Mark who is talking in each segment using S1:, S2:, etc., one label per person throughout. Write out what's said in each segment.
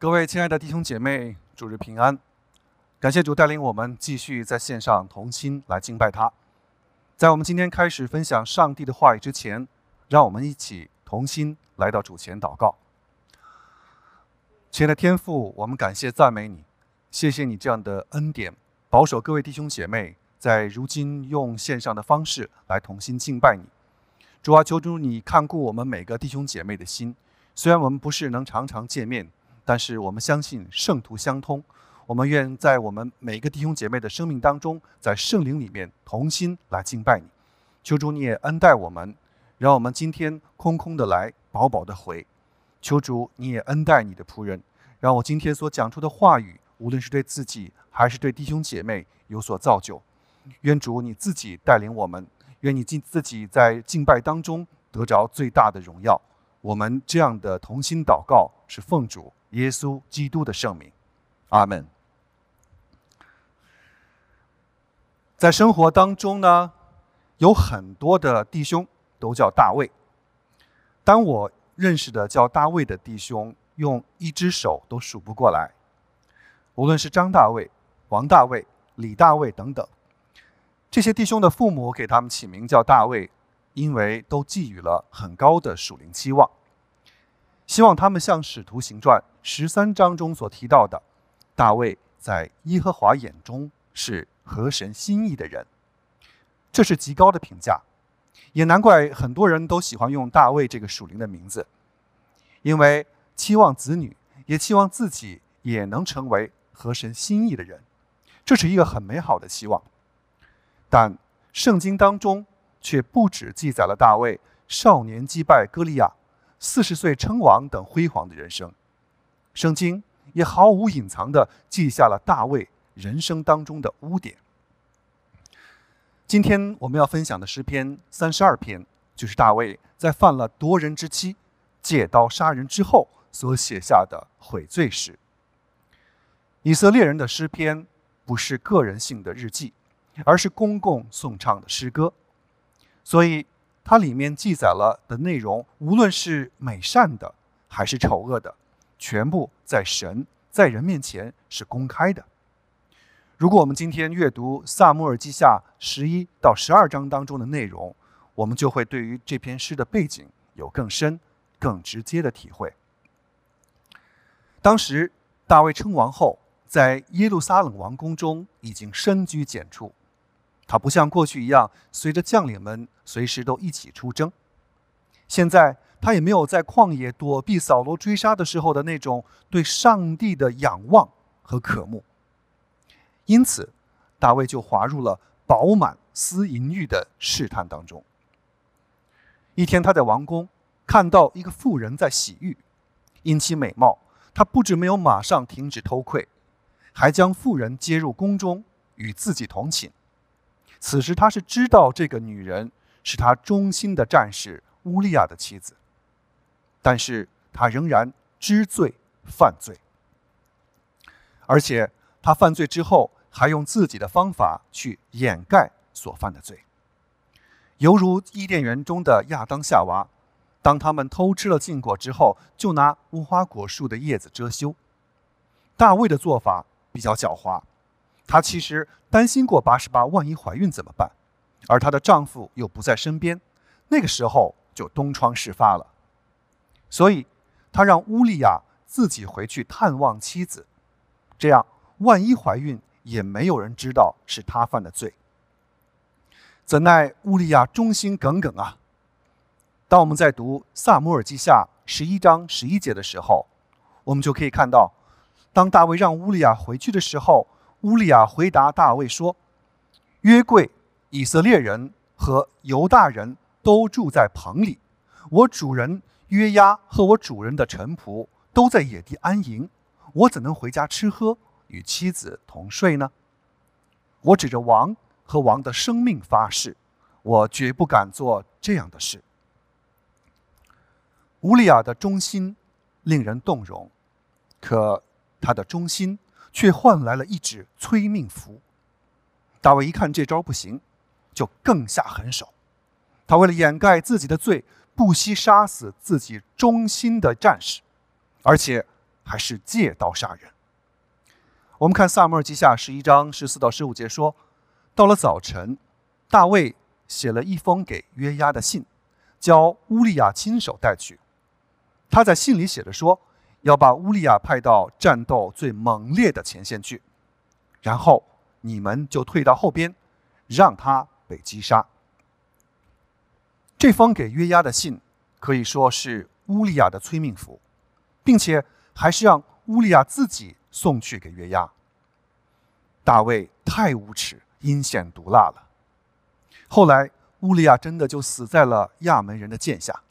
S1: 各位亲爱的弟兄姐妹，主日平安！感谢主带领我们继续在线上同心来敬拜他。在我们今天开始分享上帝的话语之前，让我们一起同心来到主前祷告。亲爱的天父，我们感谢赞美你，谢谢你这样的恩典，保守各位弟兄姐妹在如今用线上的方式来同心敬拜你。主啊，求主你看顾我们每个弟兄姐妹的心。虽然我们不是能常常见面，但是我们相信圣徒相通。我们愿在我们每一个弟兄姐妹的生命当中，在圣灵里面同心来敬拜你。求主你也恩待我们，让我们今天空空的来，饱饱的回。求主你也恩待你的仆人，让我今天所讲出的话语，无论是对自己还是对弟兄姐妹有所造就。愿主你自己带领我们，愿你尽自己在敬拜当中得着最大的荣耀。我们这样的同心祷告，是奉主耶稣基督的圣名，阿门。在生活当中呢，有很多的弟兄都叫大卫。当我认识的叫大卫的弟兄，用一只手都数不过来。无论是张大卫、王大卫、李大卫等等，这些弟兄的父母给他们起名叫大卫。因为都寄予了很高的属灵期望，希望他们像《使徒行传》十三章中所提到的，大卫在耶和华眼中是合神心意的人，这是极高的评价，也难怪很多人都喜欢用大卫这个属灵的名字，因为期望子女，也期望自己也能成为合神心意的人，这是一个很美好的期望，但圣经当中。却不止记载了大卫少年击败歌利亚、四十岁称王等辉煌的人生，圣经也毫无隐藏地记下了大卫人生当中的污点。今天我们要分享的诗篇三十二篇，就是大卫在犯了夺人之妻、借刀杀人之后所写下的悔罪诗。以色列人的诗篇不是个人性的日记，而是公共颂唱的诗歌。所以，它里面记载了的内容，无论是美善的还是丑恶的，全部在神在人面前是公开的。如果我们今天阅读《萨母尔记下》十一到十二章当中的内容，我们就会对于这篇诗的背景有更深、更直接的体会。当时大卫称王后，在耶路撒冷王宫中已经深居简出。他不像过去一样，随着将领们随时都一起出征。现在他也没有在旷野躲避扫罗追杀的时候的那种对上帝的仰望和渴慕。因此，大卫就滑入了饱满私淫欲的试探当中。一天，他在王宫看到一个妇人在洗浴，因其美貌，他不止没有马上停止偷窥，还将妇人接入宫中与自己同寝。此时他是知道这个女人是他忠心的战士乌利亚的妻子，但是他仍然知罪犯罪，而且他犯罪之后还用自己的方法去掩盖所犯的罪，犹如伊甸园中的亚当夏娃，当他们偷吃了禁果之后，就拿无花果树的叶子遮羞。大卫的做法比较狡猾。她其实担心过八十八，万一怀孕怎么办？而她的丈夫又不在身边，那个时候就东窗事发了。所以，她让乌利亚自己回去探望妻子，这样万一怀孕，也没有人知道是他犯的罪。怎奈乌利亚忠心耿耿啊！当我们在读《萨姆尔记下》十一章十一节的时候，我们就可以看到，当大卫让乌利亚回去的时候。乌利亚回答大卫说：“约柜、以色列人和犹大人都住在棚里，我主人约押和我主人的臣仆都在野地安营，我怎能回家吃喝，与妻子同睡呢？我指着王和王的生命发誓，我绝不敢做这样的事。”乌利亚的忠心令人动容，可他的忠心。却换来了一纸催命符。大卫一看这招不行，就更下狠手。他为了掩盖自己的罪，不惜杀死自己忠心的战士，而且还是借刀杀人？我们看萨母尔记下十一章十四到十五节说，到了早晨，大卫写了一封给约押的信，叫乌利亚亲手带去。他在信里写着说，要把乌利亚派到战斗最猛烈的前线去，然后你们就退到后边，让他被击杀。这封给约押的信可以说是乌利亚的催命符，并且还是让乌利亚自己。送去给约押。大卫太无耻、阴险毒辣了。后来乌利亚真的就死在了亚门人的剑下。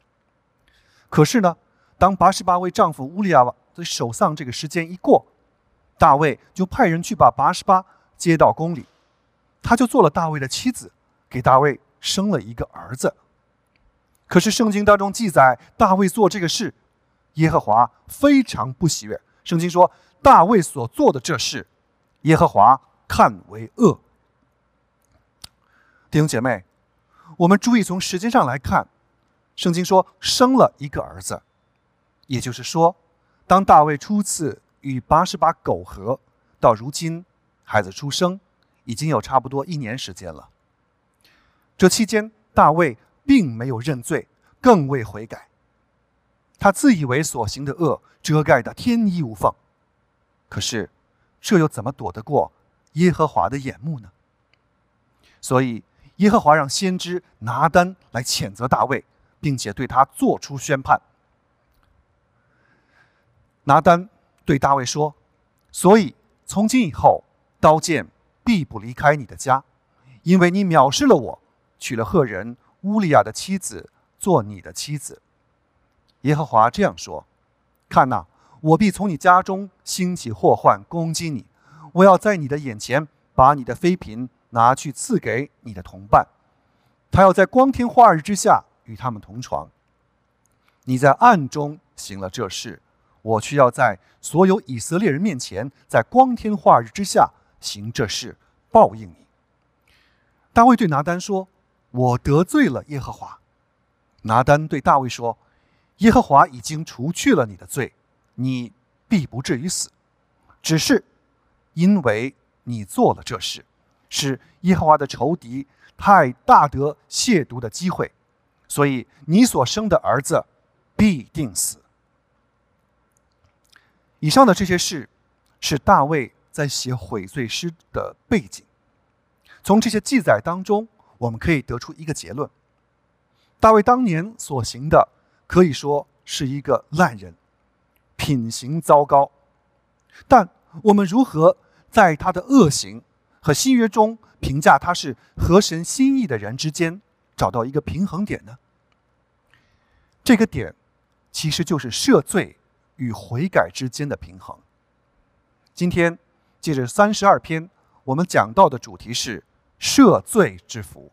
S1: 可是呢，当八十八位丈夫乌利亚的守丧这个时间一过，大卫就派人去把八十八接到宫里，他就做了大卫的妻子，给大卫生了一个儿子。可是圣经当中记载，大卫做这个事，耶和华非常不喜悦。圣经说。大卫所做的这事，耶和华看为恶。弟兄姐妹，我们注意从时间上来看，圣经说生了一个儿子，也就是说，当大卫初次与八十八苟合，到如今孩子出生，已经有差不多一年时间了。这期间，大卫并没有认罪，更未悔改，他自以为所行的恶遮盖的天衣无缝。可是，这又怎么躲得过耶和华的眼目呢？所以，耶和华让先知拿单来谴责大卫，并且对他做出宣判。拿单对大卫说：“所以从今以后，刀剑必不离开你的家，因为你藐视了我，娶了赫人乌利亚的妻子做你的妻子。”耶和华这样说：“看哪。”我必从你家中兴起祸患攻击你，我要在你的眼前把你的妃嫔拿去赐给你的同伴，他要在光天化日之下与他们同床。你在暗中行了这事，我却要在所有以色列人面前，在光天化日之下行这事，报应你。大卫对拿单说：“我得罪了耶和华。”拿单对大卫说：“耶和华已经除去了你的罪。”你必不至于死，只是因为你做了这事，是耶和华的仇敌太大得亵渎的机会，所以你所生的儿子必定死。以上的这些事是大卫在写悔罪诗的背景。从这些记载当中，我们可以得出一个结论：大卫当年所行的可以说是一个烂人。品行糟糕，但我们如何在他的恶行和新约中评价他是合神心意的人之间找到一个平衡点呢？这个点其实就是赦罪与悔改之间的平衡。今天借着三十二篇，我们讲到的主题是赦罪之福。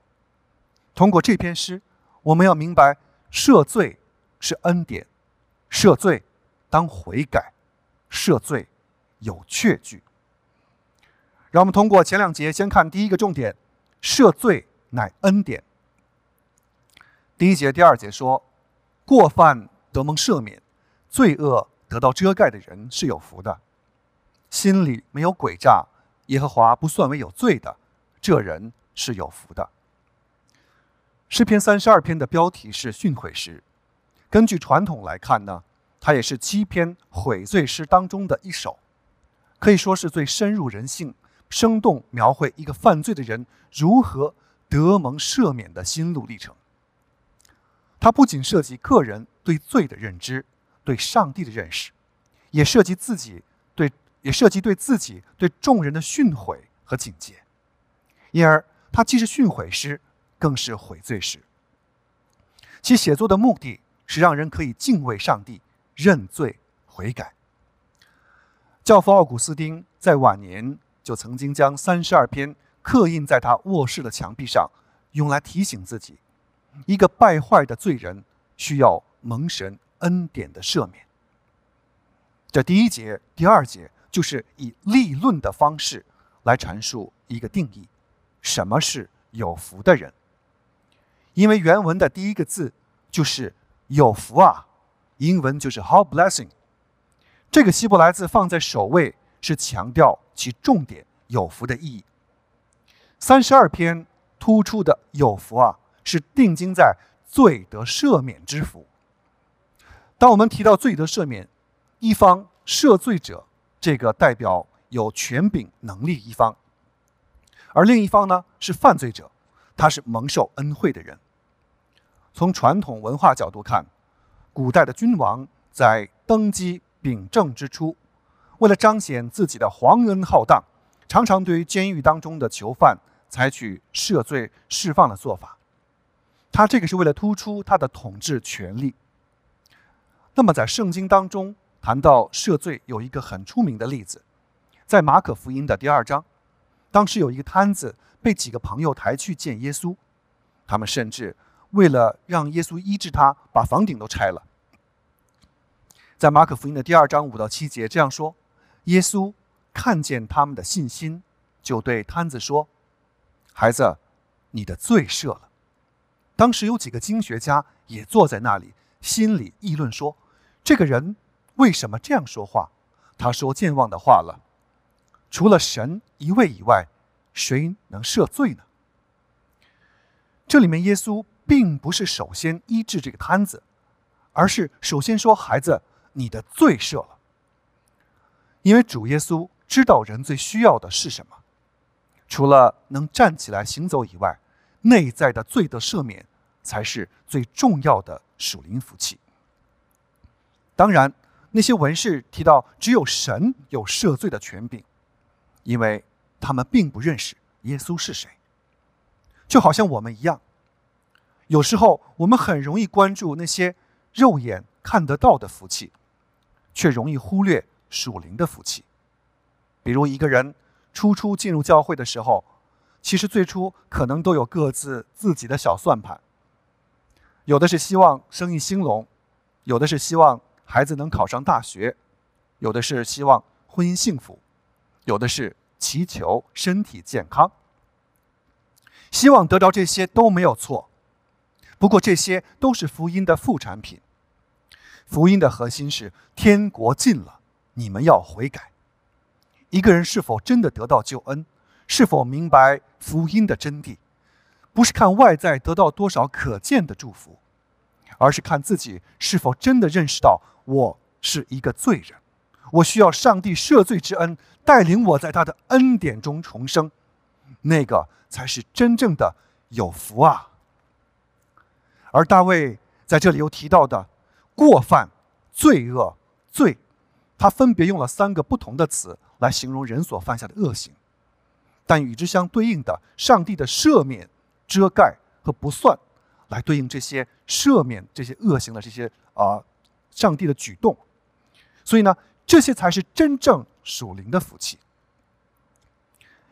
S1: 通过这篇诗，我们要明白赦罪是恩典，赦罪。当悔改、赦罪有确据。让我们通过前两节先看第一个重点：赦罪乃恩典。第一节、第二节说，过犯得蒙赦免，罪恶得到遮盖的人是有福的。心里没有诡诈，耶和华不算为有罪的，这人是有福的。诗篇三十二篇的标题是训诲诗。根据传统来看呢？它也是七篇悔罪诗当中的一首，可以说是最深入人心、生动描绘一个犯罪的人如何得蒙赦免的心路历程。它不仅涉及个人对罪的认知、对上帝的认识，也涉及自己对，也涉及对自己对众人的训诲和警戒。因而，他既是训诲师，更是悔罪师。其写作的目的是让人可以敬畏上帝。认罪悔改。教父奥古斯丁在晚年就曾经将三十二篇刻印在他卧室的墙壁上，用来提醒自己：一个败坏的罪人需要蒙神恩典的赦免。这第一节、第二节就是以立论的方式来阐述一个定义：什么是有福的人？因为原文的第一个字就是“有福啊”。英文就是 “How blessing”，这个希伯来字放在首位，是强调其重点有福的意义。三十二篇突出的有福啊，是定睛在罪得赦免之福。当我们提到罪得赦免，一方赦罪者，这个代表有权柄能力一方，而另一方呢是犯罪者，他是蒙受恩惠的人。从传统文化角度看，古代的君王在登基秉政之初，为了彰显自己的皇恩浩荡，常常对于监狱当中的囚犯采取赦罪释放的做法。他这个是为了突出他的统治权力。那么，在圣经当中谈到赦罪，有一个很出名的例子，在马可福音的第二章，当时有一个摊子被几个朋友抬去见耶稣，他们甚至为了让耶稣医治他，把房顶都拆了。在马可福音的第二章五到七节这样说：耶稣看见他们的信心，就对摊子说：“孩子，你的罪赦了。”当时有几个经学家也坐在那里，心里议论说。这个人为什么这样说话？他说健忘的话了。除了神一位以外，谁能赦罪呢？这里面耶稣并不是首先医治这个摊子，而是首先说：“孩子，你的罪赦了。”因为主耶稣知道人最需要的是什么，除了能站起来行走以外，内在的罪的赦免才是最重要的属灵福气。当然，那些文士提到只有神有赦罪的权柄，因为他们并不认识耶稣是谁。就好像我们一样，有时候我们很容易关注那些肉眼看得到的福气，却容易忽略属灵的福气。比如一个人初初进入教会的时候，其实最初可能都有各自自己的小算盘，有的是希望生意兴隆，有的是希望。孩子能考上大学，有的是希望婚姻幸福，有的是祈求身体健康。希望得到这些都没有错，不过这些都是福音的副产品。福音的核心是天国近了，你们要悔改。一个人是否真的得到救恩，是否明白福音的真谛，不是看外在得到多少可见的祝福，而是看自己是否真的认识到。我是一个罪人，我需要上帝赦罪之恩带领我在他的恩典中重生，那个才是真正的有福啊。而大卫在这里又提到的过犯、罪恶、罪，他分别用了三个不同的词来形容人所犯下的恶行，但与之相对应的上帝的赦免、遮盖和不算，来对应这些赦免这些恶行的这些啊。上帝的举动，所以呢，这些才是真正属灵的福气。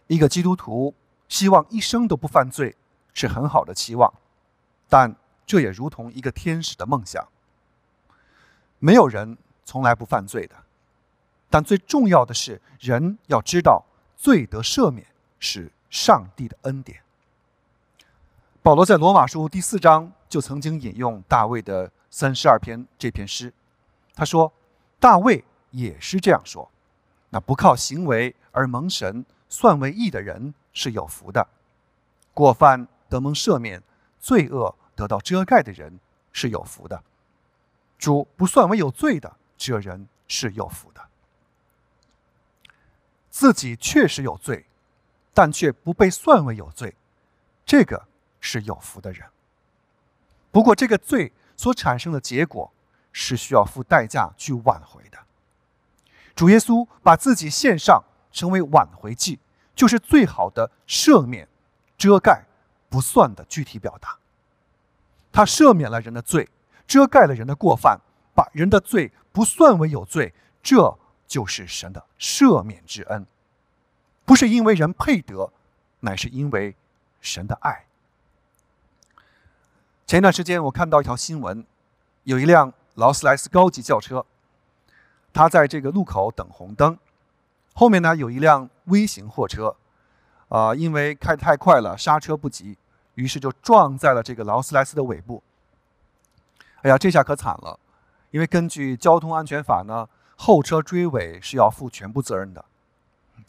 S1: 一个基督徒希望一生都不犯罪，是很好的期望，但这也如同一个天使的梦想。没有人从来不犯罪的，但最重要的是，人要知道罪得赦免是上帝的恩典。保罗在罗马书第四章就曾经引用大卫的。三十二篇这篇诗，他说：“大卫也是这样说，那不靠行为而蒙神算为义的人是有福的；过犯得蒙赦免，罪恶得到遮盖的人是有福的。主不算为有罪的，这人是有福的。自己确实有罪，但却不被算为有罪，这个是有福的人。不过这个罪。”所产生的结果是需要付代价去挽回的。主耶稣把自己献上，成为挽回祭，就是最好的赦免、遮盖、不算的具体表达。他赦免了人的罪，遮盖了人的过犯，把人的罪不算为有罪，这就是神的赦免之恩，不是因为人配得，乃是因为神的爱。前一段时间，我看到一条新闻，有一辆劳斯莱斯高级轿车，它在这个路口等红灯，后面呢有一辆微型货车，啊，因为开得太快了，刹车不及，于是就撞在了这个劳斯莱斯的尾部。哎呀，这下可惨了，因为根据交通安全法呢，后车追尾是要负全部责任的。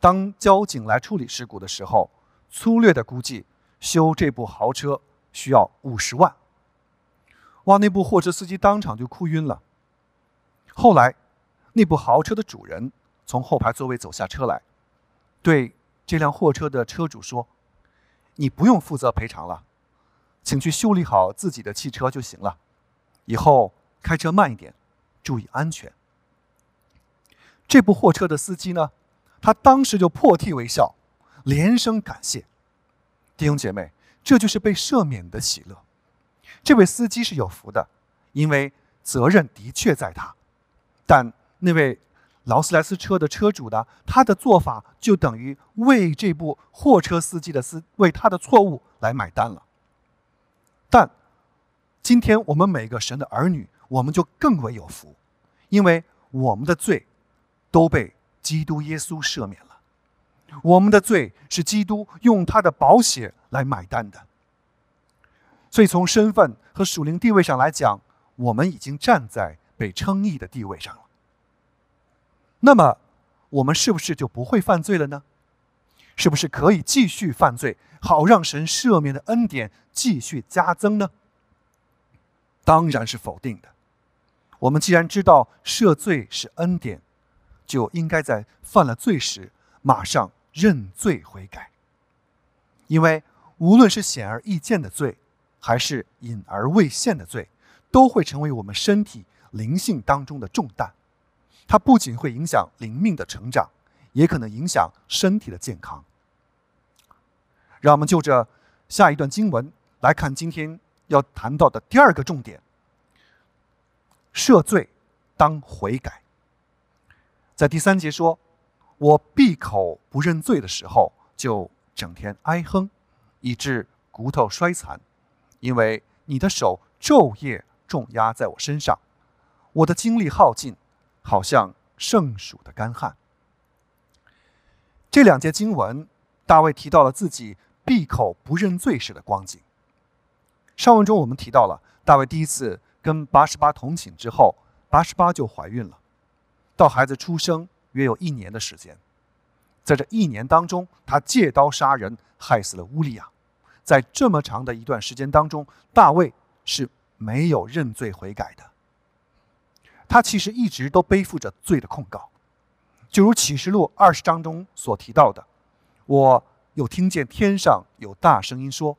S1: 当交警来处理事故的时候，粗略的估计，修这部豪车需要五十万。哇！那部货车司机当场就哭晕了。后来，那部豪车的主人从后排座位走下车来，对这辆货车的车主说：“你不用负责赔偿了，请去修理好自己的汽车就行了。以后开车慢一点，注意安全。”这部货车的司机呢，他当时就破涕为笑，连声感谢。弟兄姐妹，这就是被赦免的喜乐。这位司机是有福的，因为责任的确在他。但那位劳斯莱斯车的车主呢，他的做法就等于为这部货车司机的司为他的错误来买单了。但今天我们每个神的儿女，我们就更为有福，因为我们的罪。都被基督耶稣赦免了，我们的罪是基督用他的宝血来买单的。所以从身份和属灵地位上来讲，我们已经站在被称义的地位上了。那么，我们是不是就不会犯罪了呢？是不是可以继续犯罪，好让神赦免的恩典继续加增呢？当然是否定的。我们既然知道赦罪是恩典。就应该在犯了罪时马上认罪悔改，因为无论是显而易见的罪，还是隐而未现的罪，都会成为我们身体灵性当中的重担。它不仅会影响灵命的成长，也可能影响身体的健康。让我们就着下一段经文来看今天要谈到的第二个重点：赦罪当悔改。在第三节说：“我闭口不认罪的时候，就整天哀哼，以致骨头衰残，因为你的手昼夜重压在我身上，我的精力耗尽，好像盛暑的干旱。”这两节经文，大卫提到了自己闭口不认罪时的光景。上文中我们提到了大卫第一次跟八十八同寝之后，八十八就怀孕了。到孩子出生约有一年的时间，在这一年当中，他借刀杀人，害死了乌利亚。在这么长的一段时间当中，大卫是没有认罪悔改的。他其实一直都背负着罪的控告，就如启示录二十章中所提到的：“我又听见天上有大声音说，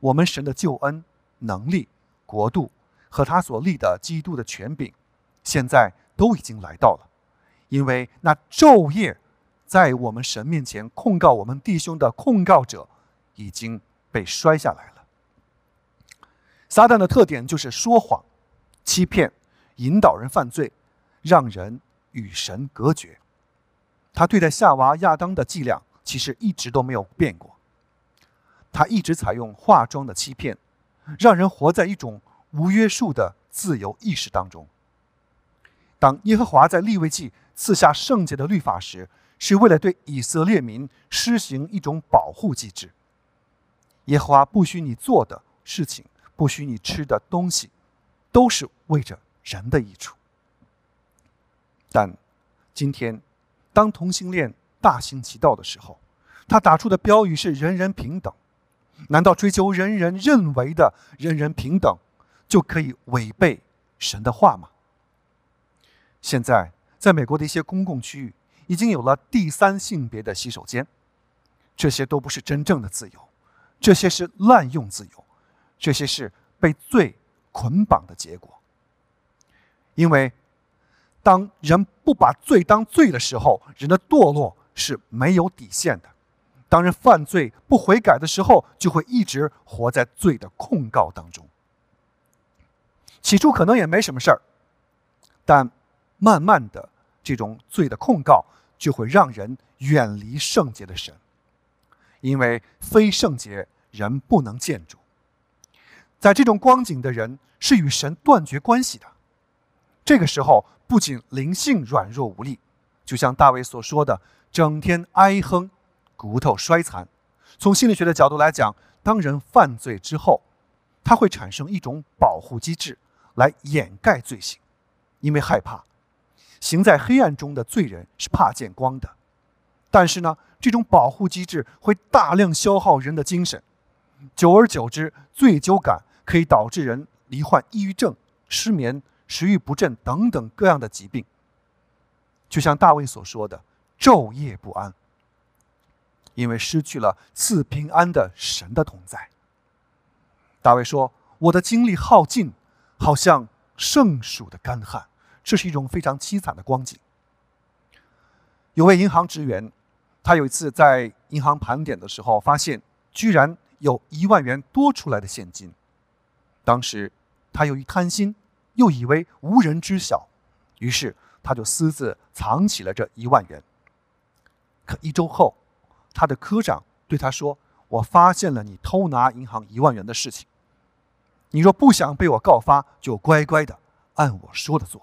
S1: 我们神的救恩、能力、国度和他所立的基督的权柄，现在。”都已经来到了，因为那昼夜在我们神面前控告我们弟兄的控告者已经被摔下来了。撒旦的特点就是说谎、欺骗、引导人犯罪，让人与神隔绝。他对待夏娃、亚当的伎俩其实一直都没有变过，他一直采用化妆的欺骗，让人活在一种无约束的自由意识当中。当耶和华在立位记赐下圣洁的律法时，是为了对以色列民施行一种保护机制。耶和华不许你做的事情，不许你吃的东西，都是为着人的益处。但今天，当同性恋大行其道的时候，他打出的标语是“人人平等”。难道追求人人认为的人人平等，就可以违背神的话吗？现在，在美国的一些公共区域，已经有了第三性别的洗手间。这些都不是真正的自由，这些是滥用自由，这些是被罪捆绑的结果。因为，当人不把罪当罪的时候，人的堕落是没有底线的。当人犯罪不悔改的时候，就会一直活在罪的控告当中。起初可能也没什么事儿，但。慢慢的，这种罪的控告就会让人远离圣洁的神，因为非圣洁人不能见主。在这种光景的人是与神断绝关系的。这个时候，不仅灵性软弱无力，就像大卫所说的，整天哀哼，骨头衰残。从心理学的角度来讲，当人犯罪之后，他会产生一种保护机制来掩盖罪行，因为害怕。行在黑暗中的罪人是怕见光的。但是呢，这种保护机制会大量消耗人的精神，久而久之，醉酒感可以导致人罹患抑郁症、失眠、食欲不振等等各样的疾病。就像大卫所说的：“昼夜不安。”因为失去了赐平安的神的同在。大卫说：“我的精力耗尽，好像盛暑的干旱。”这是一种非常凄惨的光景。有位银行职员，他有一次在银行盘点的时候，发现居然有一万元多出来的现金。当时他由于贪心，又以为无人知晓，于是他就私自藏起了这一万元。可一周后，他的科长对他说：“我发现了你偷拿银行一万元的事情。你若不想被我告发，就乖乖的按我说的做。”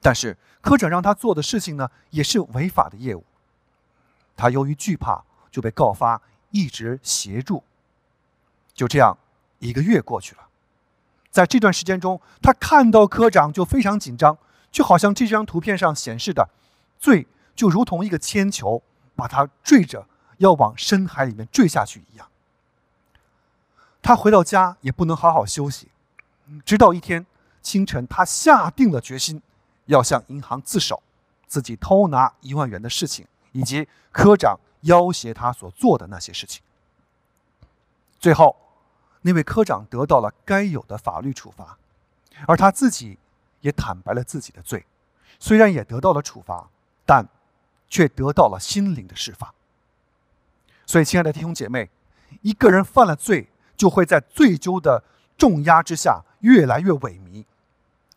S1: 但是科长让他做的事情呢，也是违法的业务。他由于惧怕，就被告发，一直协助。就这样，一个月过去了。在这段时间中，他看到科长就非常紧张，就好像这张图片上显示的，罪就如同一个铅球，把他坠着要往深海里面坠下去一样。他回到家也不能好好休息，直到一天清晨，他下定了决心。要向银行自首，自己偷拿一万元的事情，以及科长要挟他所做的那些事情。最后，那位科长得到了该有的法律处罚，而他自己也坦白了自己的罪，虽然也得到了处罚，但却得到了心灵的释放。所以，亲爱的弟兄姐妹，一个人犯了罪，就会在罪疚的重压之下越来越萎靡，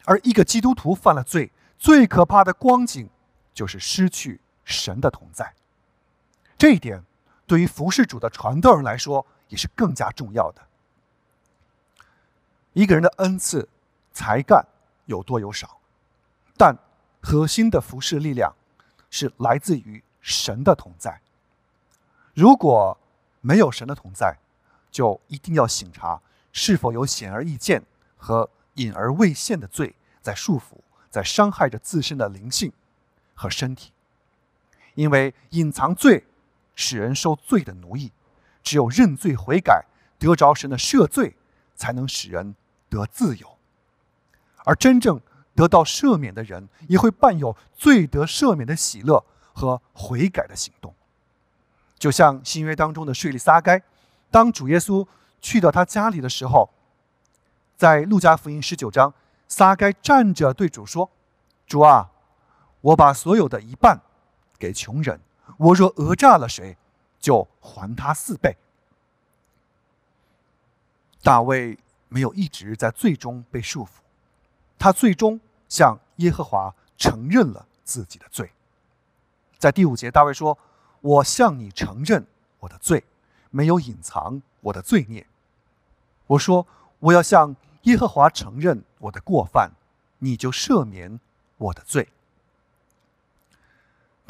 S1: 而一个基督徒犯了罪。最可怕的光景，就是失去神的同在。这一点，对于服侍主的传道人来说，也是更加重要的。一个人的恩赐、才干有多有少，但核心的服侍力量，是来自于神的同在。如果没有神的同在，就一定要醒察是否有显而易见和隐而未现的罪在束缚。在伤害着自身的灵性和身体，因为隐藏罪使人受罪的奴役，只有认罪悔改，得着神的赦罪，才能使人得自由。而真正得到赦免的人，也会伴有罪得赦免的喜乐和悔改的行动。就像新约当中的税吏撒该，当主耶稣去到他家里的时候，在路加福音十九章。撒该站着对主说：“主啊，我把所有的一半给穷人。我若讹诈了谁，就还他四倍。”大卫没有一直在最终被束缚，他最终向耶和华承认了自己的罪。在第五节，大卫说：“我向你承认我的罪，没有隐藏我的罪孽。”我说：“我要向。”耶和华承认我的过犯，你就赦免我的罪。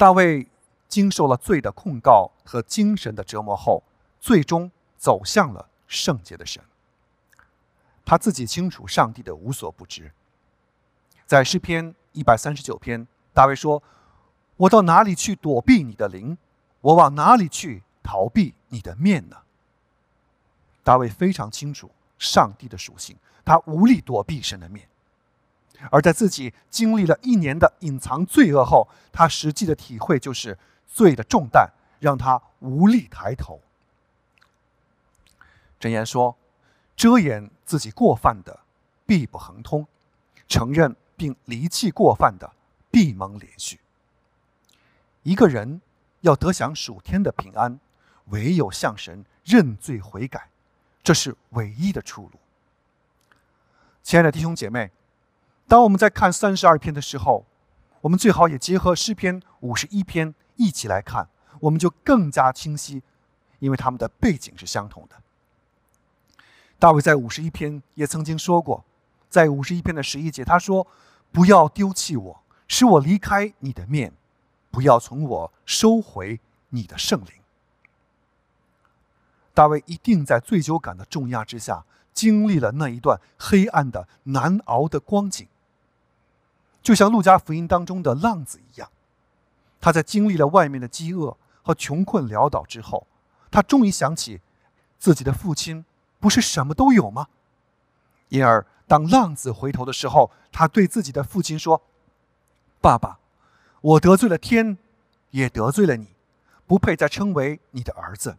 S1: 大卫经受了罪的控告和精神的折磨后，最终走向了圣洁的神。他自己清楚上帝的无所不知。在诗篇一百三十九篇，大卫说：“我到哪里去躲避你的灵？我往哪里去逃避你的面呢？”大卫非常清楚上帝的属性。他无力躲避神的面，而在自己经历了一年的隐藏罪恶后，他实际的体会就是罪的重担让他无力抬头。箴言说：“遮掩自己过犯的，必不亨通；承认并离弃过犯的，必蒙连续。”一个人要得享属天的平安，唯有向神认罪悔改，这是唯一的出路。亲爱的弟兄姐妹，当我们在看三十二篇的时候，我们最好也结合诗篇五十一篇一起来看，我们就更加清晰，因为他们的背景是相同的。大卫在五十一篇也曾经说过，在五十一篇的十一节，他说：“不要丢弃我，使我离开你的面；不要从我收回你的圣灵。”大卫一定在醉酒感的重压之下。经历了那一段黑暗的难熬的光景，就像路加福音当中的浪子一样，他在经历了外面的饥饿和穷困潦倒之后，他终于想起自己的父亲不是什么都有吗？因而，当浪子回头的时候，他对自己的父亲说：“爸爸，我得罪了天，也得罪了你，不配再称为你的儿子。”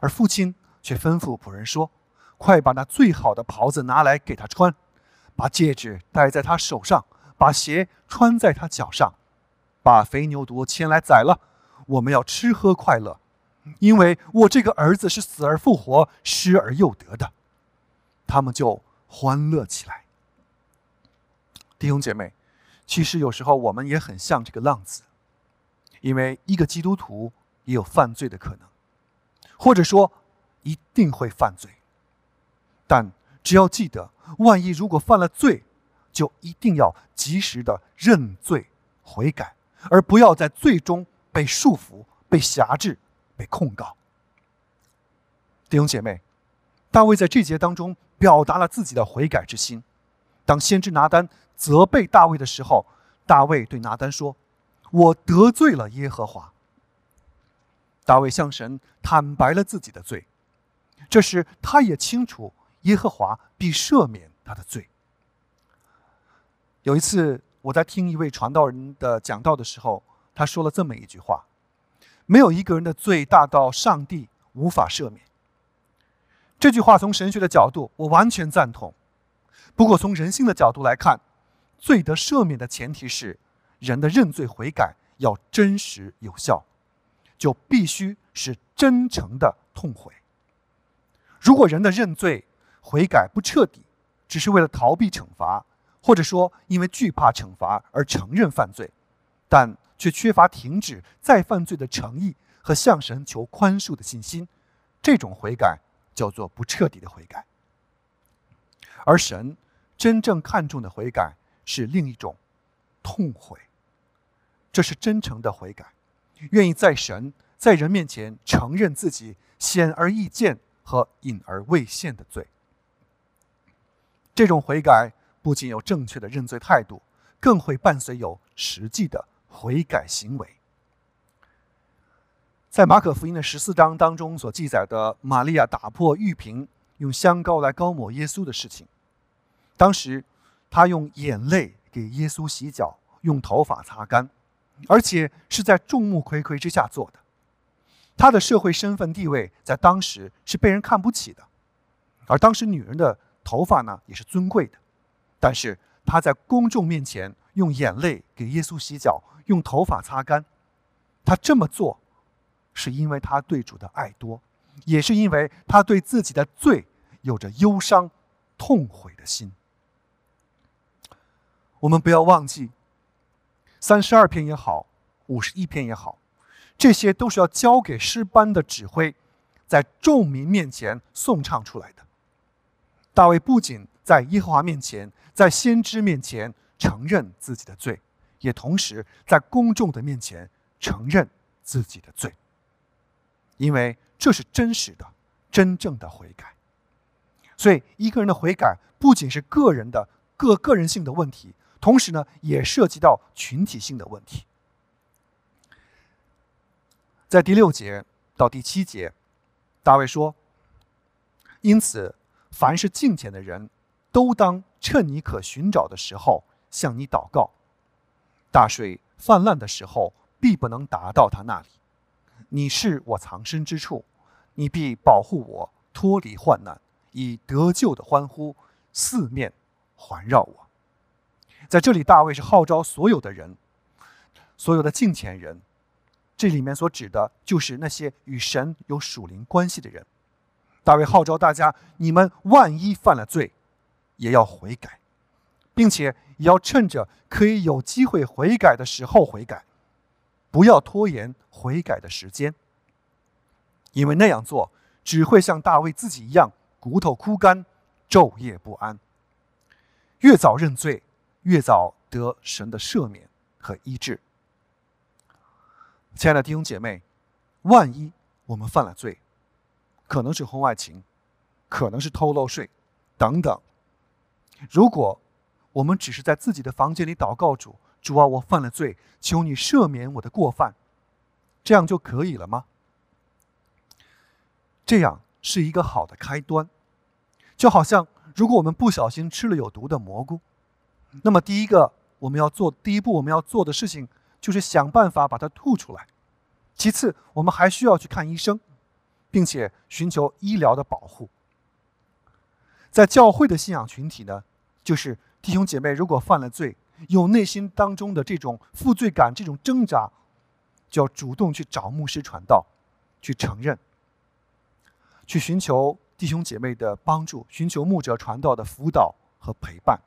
S1: 而父亲却吩咐仆人说：“快把那最好的袍子拿来给他穿，把戒指戴在他手上。”把鞋穿在他脚上，把肥牛犊牵来宰了，我们要吃喝快乐，因为我这个儿子是死而复活、失而又得的。他们就欢乐起来。弟兄姐妹，其实有时候我们也很像这个浪子，因为一个基督徒也有犯罪的可能，或者说一定会犯罪，但只要记得，万一如果犯了罪，就一定要及时的认罪悔改，而不要在最终被束缚、被辖制、被控告。弟兄姐妹，大卫在这节当中表达了自己的悔改之心。当先知拿单责备大卫的时候，大卫对拿单说：“我得罪了耶和华。”大卫向神坦白了自己的罪，这时他也清楚耶和华必赦免他的罪。有一次，我在听一位传道人的讲道的时候，他说了这么一句话：“没有一个人的罪大到上帝无法赦免。”这句话从神学的角度，我完全赞同。不过，从人性的角度来看，罪得赦免的前提是人的认罪悔改要真实有效，就必须是真诚的痛悔。如果人的认罪悔改不彻底，只是为了逃避惩罚，或者说，因为惧怕惩罚而承认犯罪，但却缺乏停止再犯罪的诚意和向神求宽恕的信心，这种悔改叫做不彻底的悔改。而神真正看重的悔改是另一种痛悔，这是真诚的悔改，愿意在神在人面前承认自己显而易见和隐而未现的罪。这种悔改。不仅有正确的认罪态度，更会伴随有实际的悔改行为。在马可福音的十四章当中所记载的玛利亚打破玉瓶，用香膏来膏抹耶稣的事情，当时她用眼泪给耶稣洗脚，用头发擦干，而且是在众目睽睽之下做的。她的社会身份地位在当时是被人看不起的，而当时女人的头发呢也是尊贵的。但是他在公众面前用眼泪给耶稣洗脚，用头发擦干。他这么做，是因为他对主的爱多，也是因为他对自己的罪有着忧伤、痛悔的心。我们不要忘记，三十二篇也好，五十一篇也好，这些都是要交给诗班的指挥，在众民面前颂唱出来的。大卫不仅在耶和华面前。在先知面前承认自己的罪，也同时在公众的面前承认自己的罪，因为这是真实的、真正的悔改。所以，一个人的悔改不仅是个人的、个个人性的问题，同时呢，也涉及到群体性的问题。在第六节到第七节，大卫说：“因此，凡是敬虔的人。”都当趁你可寻找的时候向你祷告。大水泛滥的时候，必不能达到他那里。你是我藏身之处，你必保护我脱离患难，以得救的欢呼四面环绕我。在这里，大卫是号召所有的人，所有的敬虔人。这里面所指的就是那些与神有属灵关系的人。大卫号召大家：你们万一犯了罪。也要悔改，并且也要趁着可以有机会悔改的时候悔改，不要拖延悔改的时间，因为那样做只会像大卫自己一样骨头枯干，昼夜不安。越早认罪，越早得神的赦免和医治。亲爱的弟兄姐妹，万一我们犯了罪，可能是婚外情，可能是偷漏税，等等。如果我们只是在自己的房间里祷告主，主啊，我犯了罪，求你赦免我的过犯，这样就可以了吗？这样是一个好的开端，就好像如果我们不小心吃了有毒的蘑菇，那么第一个我们要做第一步我们要做的事情就是想办法把它吐出来，其次我们还需要去看医生，并且寻求医疗的保护。在教会的信仰群体呢，就是弟兄姐妹如果犯了罪，有内心当中的这种负罪感、这种挣扎，就要主动去找牧师传道，去承认。去寻求弟兄姐妹的帮助，寻求牧者传道的辅导和陪伴，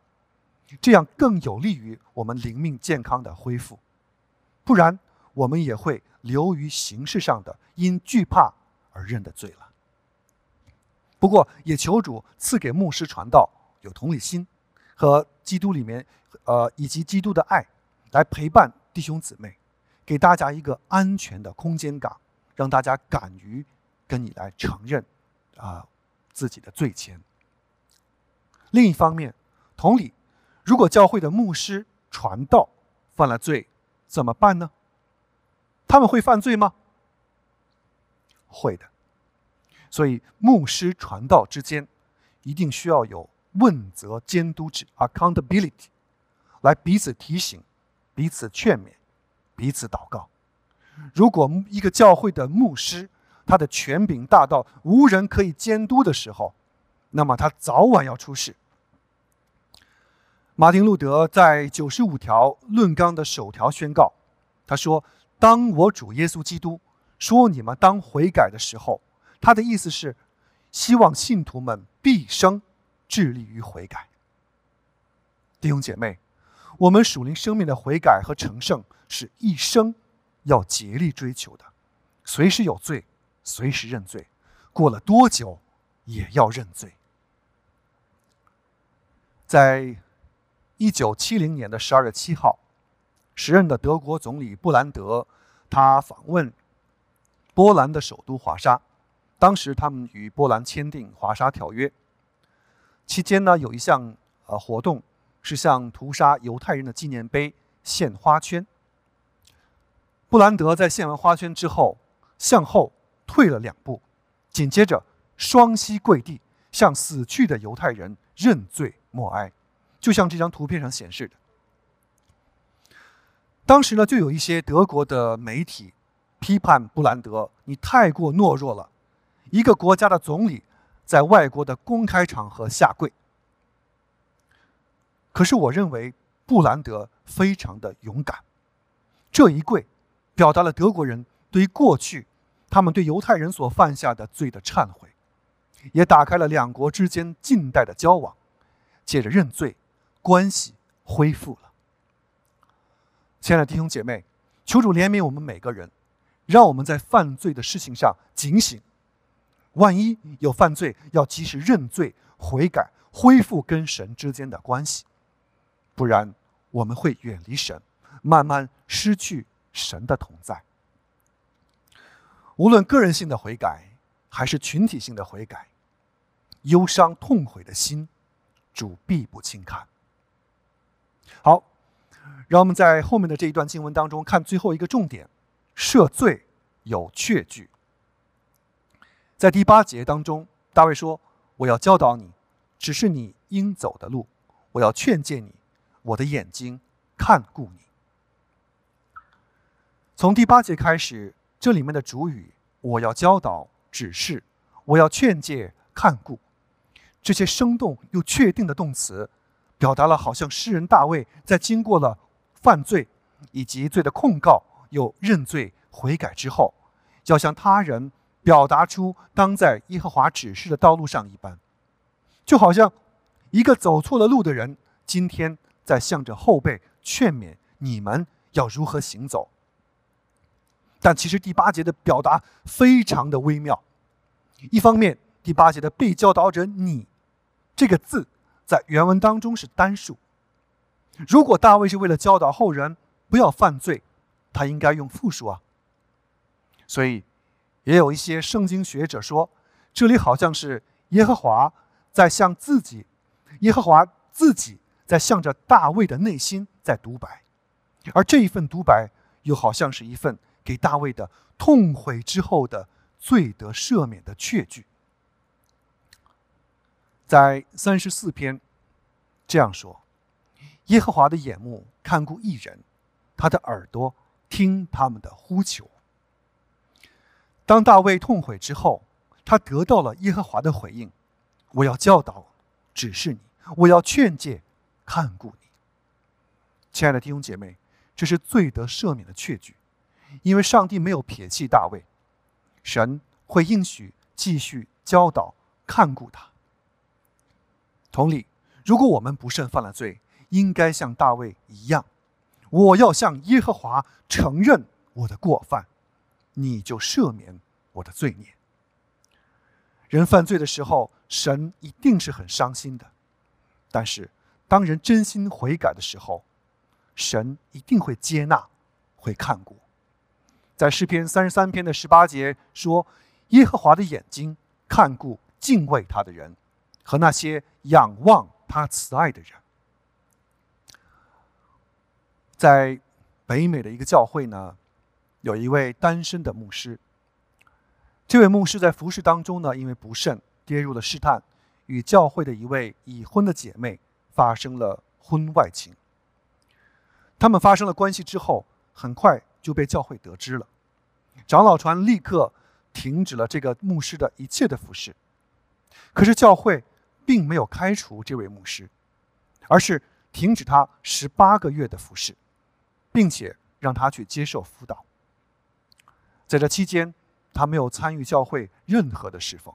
S1: 这样更有利于我们灵命健康的恢复。不然，我们也会流于形式上的因惧怕而认的罪了。不过，也求主赐给牧师传道有同理心和基督里面，呃，以及基督的爱，来陪伴弟兄姊妹，给大家一个安全的空间感，让大家敢于跟你来承认。啊，自己的罪愆。另一方面，同理，如果教会的牧师传道犯了罪，怎么办呢？他们会犯罪吗？会的。所以，牧师传道之间一定需要有问责监督制 （accountability），来彼此提醒、彼此劝勉、彼此祷告。如果一个教会的牧师，他的权柄大到无人可以监督的时候，那么他早晚要出事。马丁路德在九十五条论纲的首条宣告，他说：“当我主耶稣基督说你们当悔改的时候，他的意思是希望信徒们毕生致力于悔改。”弟兄姐妹，我们属灵生命的悔改和成圣是一生要竭力追求的，随时有罪。随时认罪，过了多久也要认罪。在一九七零年的十二月七号，时任的德国总理布兰德，他访问波兰的首都华沙。当时他们与波兰签订华沙条约，期间呢有一项呃活动是向屠杀犹太人的纪念碑献花圈。布兰德在献完花圈之后，向后。退了两步，紧接着双膝跪地，向死去的犹太人认罪默哀，就像这张图片上显示的。当时呢，就有一些德国的媒体批判布兰德：“你太过懦弱了，一个国家的总理在外国的公开场合下跪。”可是我认为布兰德非常的勇敢，这一跪，表达了德国人对于过去。他们对犹太人所犯下的罪的忏悔，也打开了两国之间近代的交往。借着认罪，关系恢复了。亲爱的弟兄姐妹，求主怜悯我们每个人，让我们在犯罪的事情上警醒。万一有犯罪，要及时认罪悔改，恢复跟神之间的关系，不然我们会远离神，慢慢失去神的同在。无论个人性的悔改，还是群体性的悔改，忧伤痛悔的心，主必不轻看。好，让我们在后面的这一段经文当中看最后一个重点：赦罪有确据。在第八节当中，大卫说：“我要教导你，只是你应走的路；我要劝诫你，我的眼睛看顾你。”从第八节开始。这里面的主语，我要教导、指示，我要劝诫、看顾，这些生动又确定的动词，表达了好像诗人大卫在经过了犯罪以及罪的控告，又认罪悔改之后，要向他人表达出当在耶和华指示的道路上一般，就好像一个走错了路的人，今天在向着后辈劝勉你们要如何行走。但其实第八节的表达非常的微妙。一方面，第八节的被教导者“你”这个字在原文当中是单数。如果大卫是为了教导后人不要犯罪，他应该用复数啊。所以，也有一些圣经学者说，这里好像是耶和华在向自己，耶和华自己在向着大卫的内心在独白，而这一份独白又好像是一份给大卫的痛悔之后的罪得赦免的确据。在三十四篇这样说：“耶和华的眼目看顾一人，他的耳朵听他们的呼求。”当大卫痛悔之后，他得到了耶和华的回应：“我要教导，指示你；我要劝诫，看顾你。”亲爱的弟兄姐妹，这是罪得赦免的确据，因为上帝没有撇弃大卫，神会应许继续教导、看顾他。同理，如果我们不慎犯了罪，应该像大卫一样，我要向耶和华承认我的过犯，你就赦免我的罪孽。人犯罪的时候，神一定是很伤心的，但是当人真心悔改的时候，神一定会接纳，会看顾。在诗篇三十三篇的十八节说：“耶和华的眼睛看顾敬畏他的人。”和那些仰望他慈爱的人，在北美的一个教会呢，有一位单身的牧师。这位牧师在服侍当中呢，因为不慎跌入了试探，与教会的一位已婚的姐妹发生了婚外情。他们发生了关系之后，很快就被教会得知了，长老团立刻停止了这个牧师的一切的服侍。可是教会。并没有开除这位牧师，而是停止他十八个月的服侍，并且让他去接受辅导。在这期间，他没有参与教会任何的侍奉。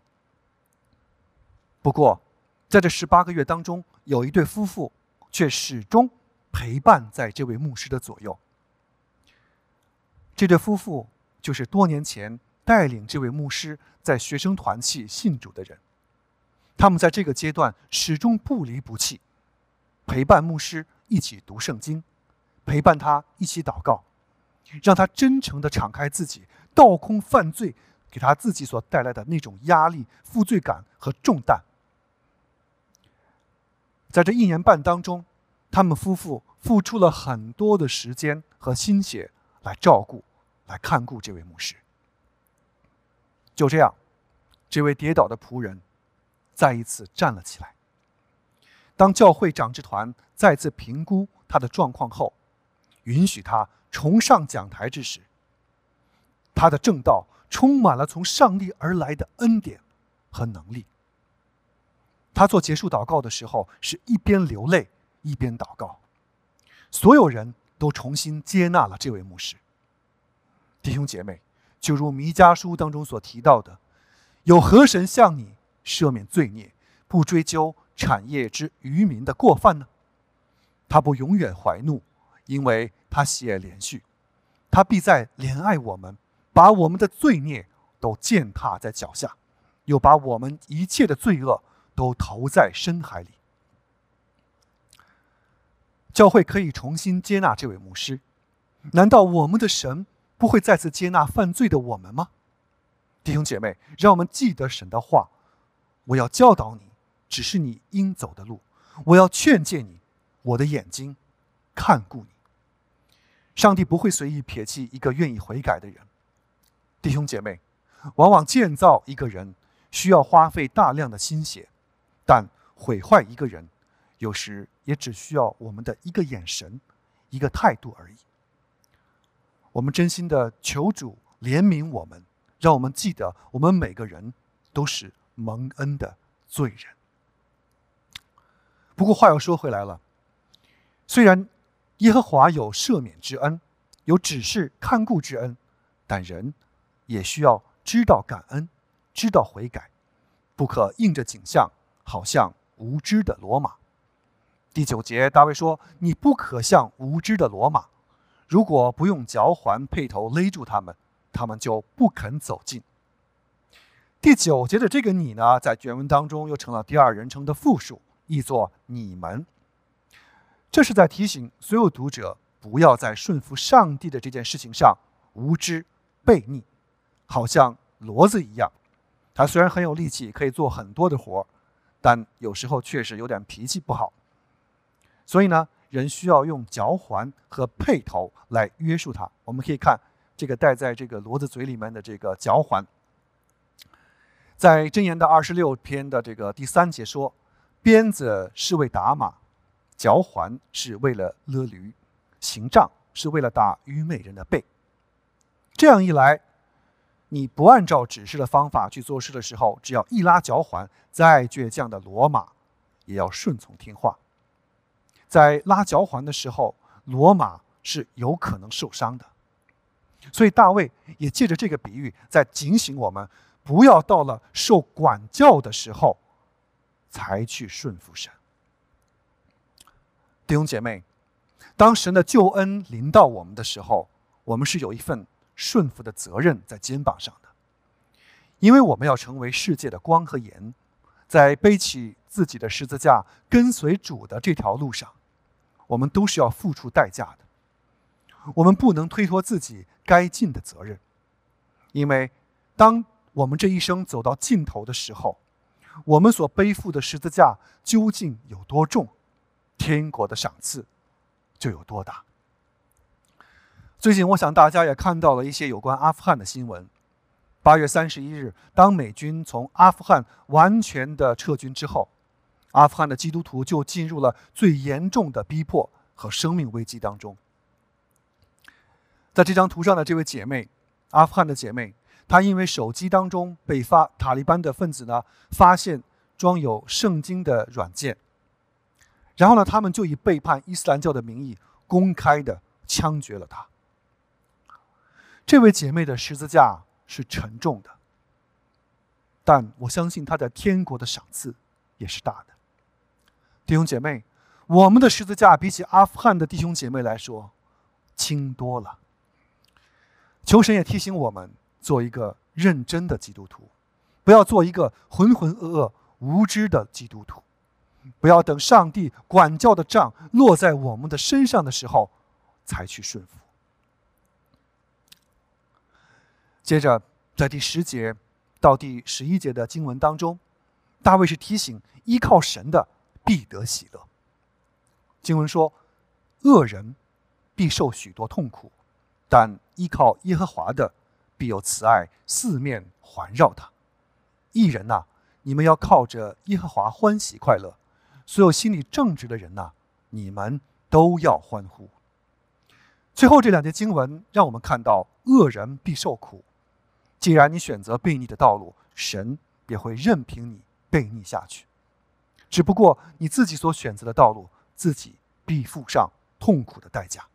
S1: 不过，在这十八个月当中，有一对夫妇却始终陪伴在这位牧师的左右。这对夫妇就是多年前带领这位牧师在学生团契信主的人。他们在这个阶段始终不离不弃，陪伴牧师一起读圣经，陪伴他一起祷告，让他真诚地敞开自己，倒空犯罪给他自己所带来的那种压力、负罪感和重担。在这一年半当中，他们夫妇付出了很多的时间和心血来照顾、来看顾这位牧师。就这样，这位跌倒的仆人。再一次站了起来。当教会长治团再次评估他的状况后，允许他重上讲台之时，他的正道充满了从上帝而来的恩典和能力。他做结束祷告的时候，是一边流泪一边祷告。所有人都重新接纳了这位牧师。弟兄姐妹，就如弥迦书当中所提到的，有何神向你？赦免罪孽，不追究产业之渔民的过犯呢？他不永远怀怒，因为他喜爱连续，他必在怜爱我们，把我们的罪孽都践踏在脚下，又把我们一切的罪恶都投在深海里。教会可以重新接纳这位牧师，难道我们的神不会再次接纳犯罪的我们吗？弟兄姐妹，让我们记得神的话。我要教导你，只是你应走的路；我要劝诫你，我的眼睛看顾你。上帝不会随意撇弃一个愿意悔改的人。弟兄姐妹，往往建造一个人需要花费大量的心血，但毁坏一个人，有时也只需要我们的一个眼神、一个态度而已。我们真心的求主怜悯我们，让我们记得，我们每个人都是。蒙恩的罪人。不过话又说回来了，虽然耶和华有赦免之恩，有指示看顾之恩，但人也需要知道感恩，知道悔改，不可应着景象，好像无知的罗马。第九节，大卫说：“你不可像无知的罗马，如果不用脚环配头勒住他们，他们就不肯走近。”第九节的这个“你”呢，在原文当中又成了第二人称的复数，译作“你们”。这是在提醒所有读者，不要在顺服上帝的这件事情上无知、悖逆，好像骡子一样。他虽然很有力气，可以做很多的活儿，但有时候确实有点脾气不好。所以呢，人需要用嚼环和辔头来约束它。我们可以看这个戴在这个骡子嘴里面的这个嚼环，在箴言的二十六篇的这个第三节说：“鞭子是为打马，嚼环是为了勒驴，行杖是为了打愚昧人的背。”这样一来，你不按照指示的方法去做事的时候，只要一拉嚼环，再倔强的罗马也要顺从听话。在拉嚼环的时候，罗马是有可能受伤的，所以大卫也借着这个比喻，在警醒我们，不要到了受管教的时候，才去顺服神。弟兄姐妹，当神的救恩临到我们的时候，我们是有一份顺服的责任在肩膀上的，因为我们要成为世界的光和盐，在背起自己的十字架跟随主的这条路上。我们都是要付出代价的，我们不能推脱自己该尽的责任，因为当我们这一生走到尽头的时候，我们所背负的十字架究竟有多重，天国的赏赐就有多大。最近，我想大家也看到了一些有关阿富汗的新闻。八月三十一日，当美军从阿富汗完全的撤军之后。阿富汗的基督徒就进入了最严重的逼迫和生命危机当中。在这张图上的这位姐妹，阿富汗的姐妹，她因为手机当中被发塔利班的分子呢发现装有圣经的软件，然后呢，他们就以背叛伊斯兰教的名义公开的枪决了他。这位姐妹的十字架是沉重的，但我相信她在天国的赏赐也是大的。弟兄姐妹，我们的十字架比起阿富汗的弟兄姐妹来说，轻多了。求神也提醒我们，做一个认真的基督徒，不要做一个浑浑噩噩、无知的基督徒，不要等上帝管教的杖落在我们的身上的时候，才去顺服。接着，在第十节到第十一节的经文当中，大卫是提醒依靠神的。必得喜乐。经文说：“恶人必受许多痛苦，但依靠耶和华的必有慈爱四面环绕他。艺人呐，你们要靠着耶和华欢喜快乐；所有心里正直的人呐，你们都要欢呼。”最后这两节经文让我们看到，恶人必受苦。既然你选择悖逆的道路，神也会任凭你悖逆下去。只不过你自己所选择的道路，自己必付上痛苦的代价。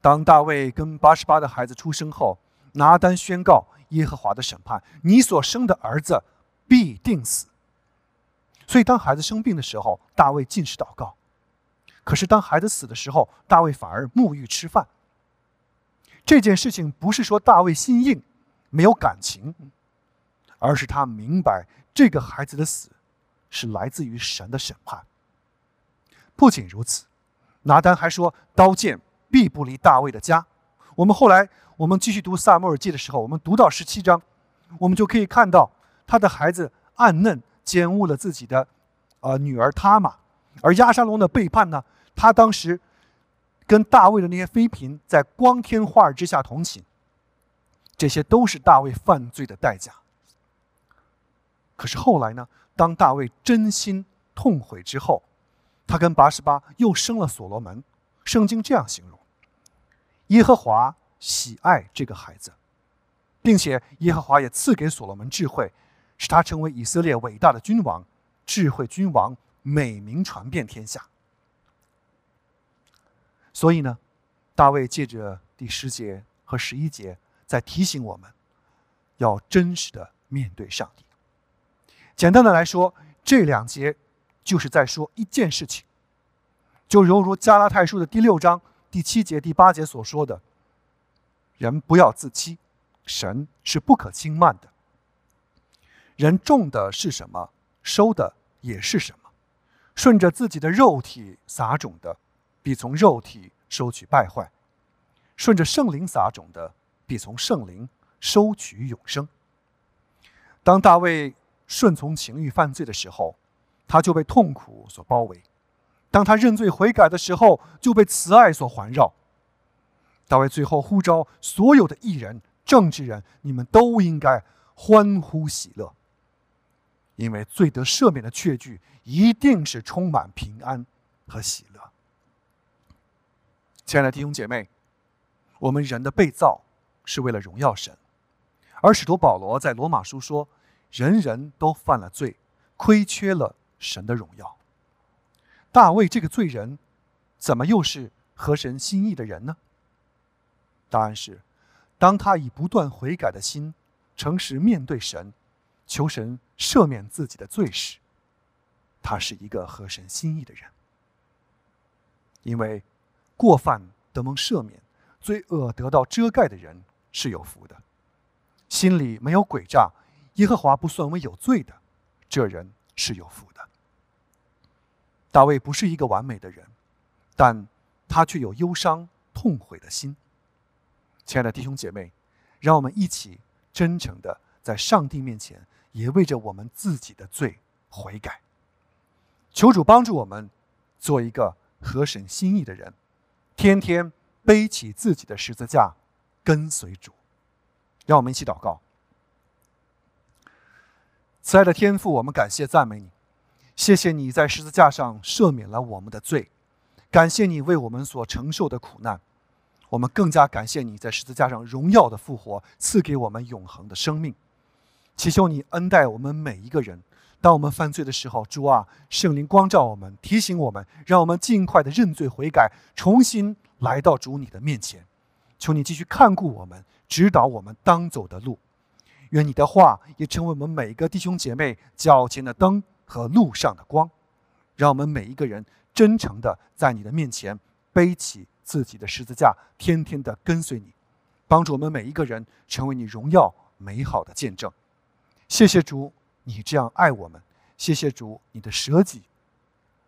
S1: 当大卫跟八十八的孩子出生后，拿单宣告耶和华的审判：你所生的儿子必定死。所以，当孩子生病的时候，大卫进食祷告；可是，当孩子死的时候，大卫反而沐浴吃饭。这件事情不是说大卫心硬、没有感情，而是他明白这个孩子的死。是来自于神的审判。不仅如此，拿单还说：“刀剑必不离大卫的家。”我们后来，我们继续读撒母耳记的时候，我们读到十七章，我们就可以看到他的孩子暗嫩奸污了自己的，呃，女儿他玛。而亚沙龙的背叛呢？他当时跟大卫的那些妃嫔在光天化日之下同寝，这些都是大卫犯罪的代价。可是后来呢？当大卫真心痛悔之后，他跟八十八又生了所罗门。圣经这样形容：耶和华喜爱这个孩子，并且耶和华也赐给所罗门智慧，使他成为以色列伟大的君王。智慧君王美名传遍天下。所以呢，大卫借着第十节和十一节，在提醒我们，要真实的面对上帝。简单的来说，这两节就是在说一件事情，就犹如加拉太书的第六章第七节、第八节所说的：“人不要自欺，神是不可轻慢的。人种的是什么，收的也是什么。顺着自己的肉体撒种的，必从肉体收取败坏；顺着圣灵撒种的，必从圣灵收取永生。”当大卫。顺从情欲犯罪的时候，他就被痛苦所包围；当他认罪悔改的时候，就被慈爱所环绕。大卫最后呼召所有的艺人、政治人，你们都应该欢呼喜乐，因为罪得赦免的确据一定是充满平安和喜乐。亲爱的弟兄姐妹，我们人的被造是为了荣耀神，而使徒保罗在罗马书说：“人人都犯了罪，亏缺了神的荣耀。”大卫这个罪人，怎么又是合神心意的人呢？答案是，当他以不断悔改的心，诚实面对神，求神赦免自己的罪时，他是一个合神心意的人。因为过犯得蒙赦免，罪恶得到遮盖的人是有福的；心里没有诡诈，耶和华不算为有罪的，这人是有福的。大卫不是一个完美的人，但他却有忧伤痛悔的心。亲爱的弟兄姐妹，让我们一起真诚的在上帝面前，也为着我们自己的罪悔改。求主帮助我们，做一个合神心意的人，天天背起自己的十字架，跟随主。让我们一起祷告。慈爱的天父，我们感谢赞美你，谢谢你在十字架上赦免了我们的罪，感谢你为我们所承受的苦难。我们更加感谢你在十字架上荣耀的复活，赐给我们永恒的生命。祈求你恩待我们每一个人。当我们犯罪的时候，主啊，圣灵光照我们，提醒我们，让我们尽快的认罪悔改，重新来到主你的面前。求你继续看顾我们，指导我们当走的路。愿你的话也成为我们每一个弟兄姐妹脚前的灯和路上的光，让我们每一个人真诚的在你的面前背起。自己的十字架，天天的跟随你，帮助我们每一个人成为你荣耀美好的见证。谢谢主，你这样爱我们；谢谢主，你的舍己。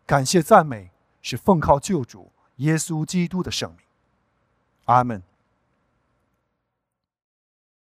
S1: 感谢赞美是奉靠救主耶稣基督的圣名。阿门。